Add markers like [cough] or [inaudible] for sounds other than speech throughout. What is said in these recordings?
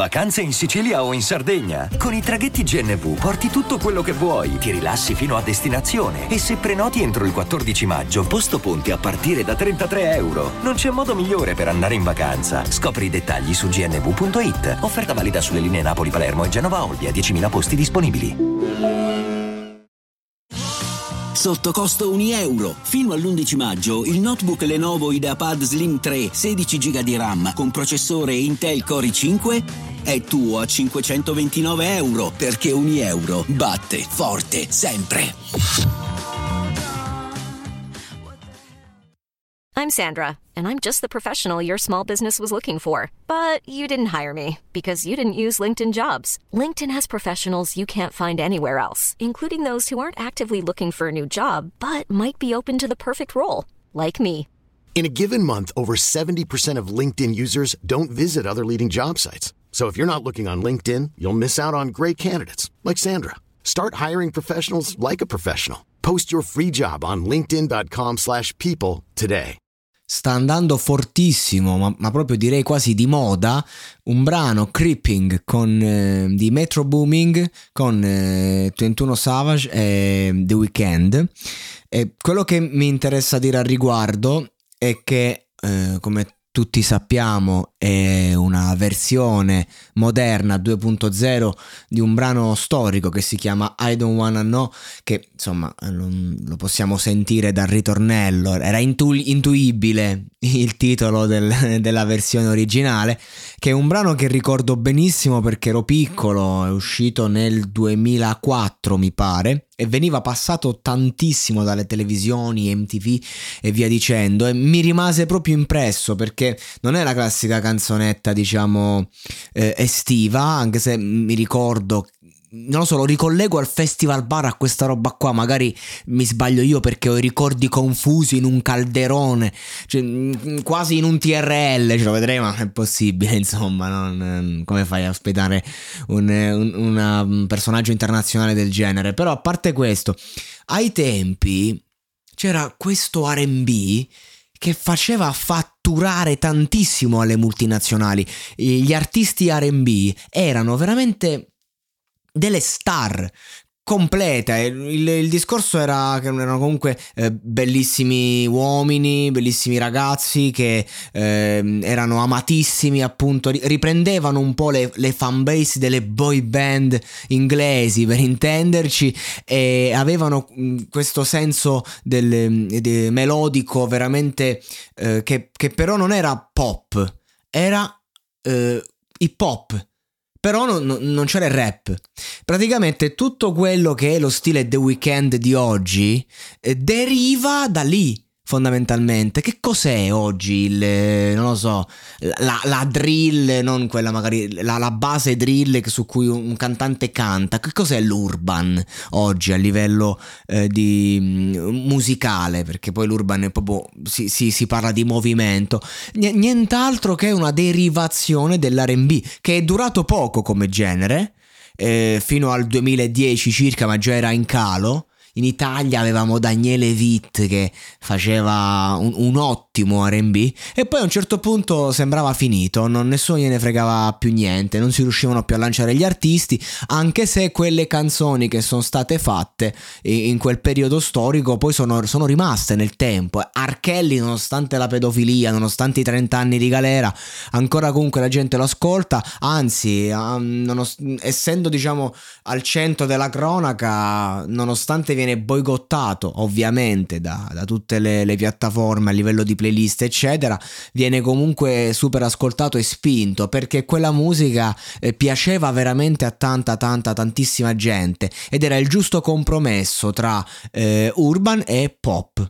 Vacanze in Sicilia o in Sardegna. Con i traghetti GNV porti tutto quello che vuoi, ti rilassi fino a destinazione e se prenoti entro il 14 maggio, posto ponti a partire da 33 euro. Non c'è modo migliore per andare in vacanza. Scopri i dettagli su gnv.it. Offerta valida sulle linee Napoli-Palermo e Genova-Olbia, 10.000 posti disponibili. Sotto costo 1 euro. Fino all'11 maggio il notebook Lenovo IdeaPad Slim 3 16 GB di RAM con processore Intel Core i5 è tuo a 529 euro perché 1 euro batte forte sempre. I'm Sandra, and I'm just the professional your small business was looking for. But you didn't hire me because you didn't use LinkedIn jobs. LinkedIn has professionals you can't find anywhere else, including those who aren't actively looking for a new job but might be open to the perfect role, like me. In a given month, over 70% of LinkedIn users don't visit other leading job sites. So if you're not looking on LinkedIn, you'll miss out on great candidates like Sandra. Start hiring professionals like a professional. Post your free job on linkedin.com/people today. sta andando fortissimo, ma, ma, proprio direi quasi di moda, un brano Creeping con, eh, di Metro Booming con eh, 21 Savage e The Weeknd. E quello che mi interessa dire al riguardo è che, eh, come tutti sappiamo è una versione moderna 2.0 di un brano storico che si chiama I Don't Wanna Know che insomma lo possiamo sentire dal ritornello. Era intu- intuibile il titolo del, [laughs] della versione originale che è un brano che ricordo benissimo perché ero piccolo è uscito nel 2004 mi pare e veniva passato tantissimo dalle televisioni, MTV e via dicendo e mi rimase proprio impresso perché non è la classica canzonetta diciamo eh, estiva anche se mi ricordo non lo so, lo ricollego al festival bar a questa roba qua, magari mi sbaglio io perché ho i ricordi confusi in un calderone, cioè, mm, quasi in un TRL, ce lo vedremo, ma è possibile, [laughs] insomma, non, come fai a ospitare un, un, una, un personaggio internazionale del genere? Però a parte questo, ai tempi c'era questo RB che faceva fatturare tantissimo alle multinazionali. Gli artisti RB erano veramente delle star completa. Il, il, discorso era che erano comunque eh, bellissimi uomini, bellissimi ragazzi che eh, erano amatissimi, appunto, riprendevano un po' le, le fanbase delle boy band inglesi per intenderci e avevano mm, questo senso del, del melodico veramente eh, che, che, però non era pop, era eh, hip hop però non, non, c'era il rap. Praticamente tutto quello che è lo stile The Weeknd di oggi eh, deriva da lì fondamentalmente. Che cos'è oggi il, non lo so, la, la drill, non quella magari, la, la, base drill su cui un cantante canta. Che cos'è l'urban oggi a livello eh, di, mm, musicale? Perché poi l'urban è proprio, si, si, si parla di movimento. Nient'altro che una derivazione dell'RB, che è durato poco come genere. Eh, fino al 2010 circa, ma già era in calo in Italia avevamo Daniele Witt che faceva un, un, ottimo RB e poi a un certo punto sembrava finito, non, nessuno gliene fregava più niente, non si riuscivano più a lanciare gli artisti, anche se quelle canzoni che sono state fatte in quel periodo storico poi sono, sono rimaste nel tempo. Archelli, nonostante la pedofilia, nonostante i 30 anni di galera, ancora comunque la gente lo ascolta, anzi, um, essendo diciamo al centro della cronaca, nonostante viene boicottato ovviamente da, da tutte le, le, piattaforme a livello di playlist eccetera, viene comunque super ascoltato e spinto perché quella musica eh, piaceva veramente a tanta tanta tantissima gente ed era il giusto compromesso tra eh, urban e pop.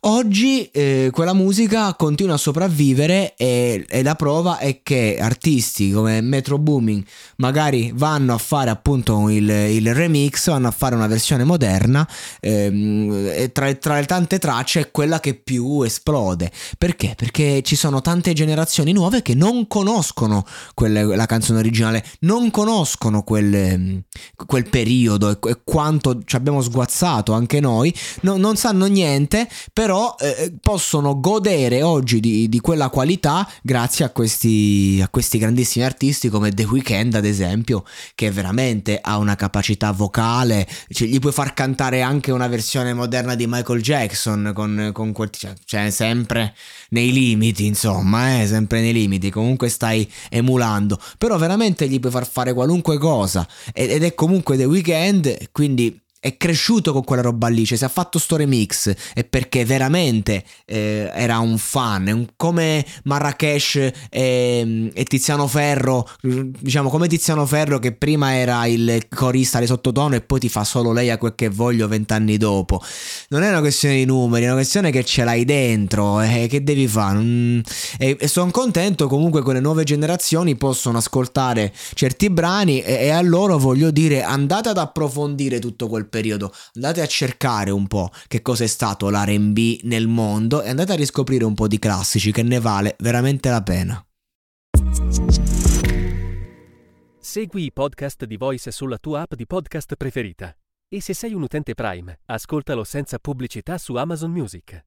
Oggi eh, quella musica continua a sopravvivere e, e la prova è che artisti come Metro Booming magari vanno a fare appunto il, il remix, vanno a fare una versione moderna ehm, tra, tra le tante tracce è quella che più esplode. Perché? Perché ci sono tante generazioni nuove che non conoscono quelle, la canzone originale, non conoscono quel, quel periodo e, e, quanto ci abbiamo sguazzato anche noi, no, non sanno niente, però eh, possono godere oggi di, di, quella qualità grazie a questi, a questi grandissimi artisti come The Weeknd ad esempio, che veramente ha una capacità vocale, cioè, gli puoi far cantare anche una versione moderna di Michael Jackson con, con quel, cioè, cioè sempre nei limiti insomma, eh, sempre nei limiti, comunque stai emulando, però veramente gli puoi far fare qualunque cosa ed è comunque The Weeknd, quindi è cresciuto con quella roba lì, cioè se ha fatto sto remix è perché veramente eh, era un fan, come Marrakesh e, e, Tiziano Ferro, diciamo come Tiziano Ferro che prima era il corista di sottotono e poi ti fa solo lei a quel che voglio vent'anni dopo. Non è una questione di numeri, è una questione che ce l'hai dentro e eh, che devi fare. Mm, e, e sono contento comunque che le nuove generazioni possono ascoltare certi brani e, e a loro voglio dire andate ad approfondire tutto periodo, andate a cercare un po' che cosa è stato l'RB nel mondo e andate a riscoprire un po' di classici che ne vale veramente la pena. Segui i podcast di Voice sulla tua app di podcast preferita. E se sei un utente Prime, ascoltalo senza pubblicità su Amazon Music.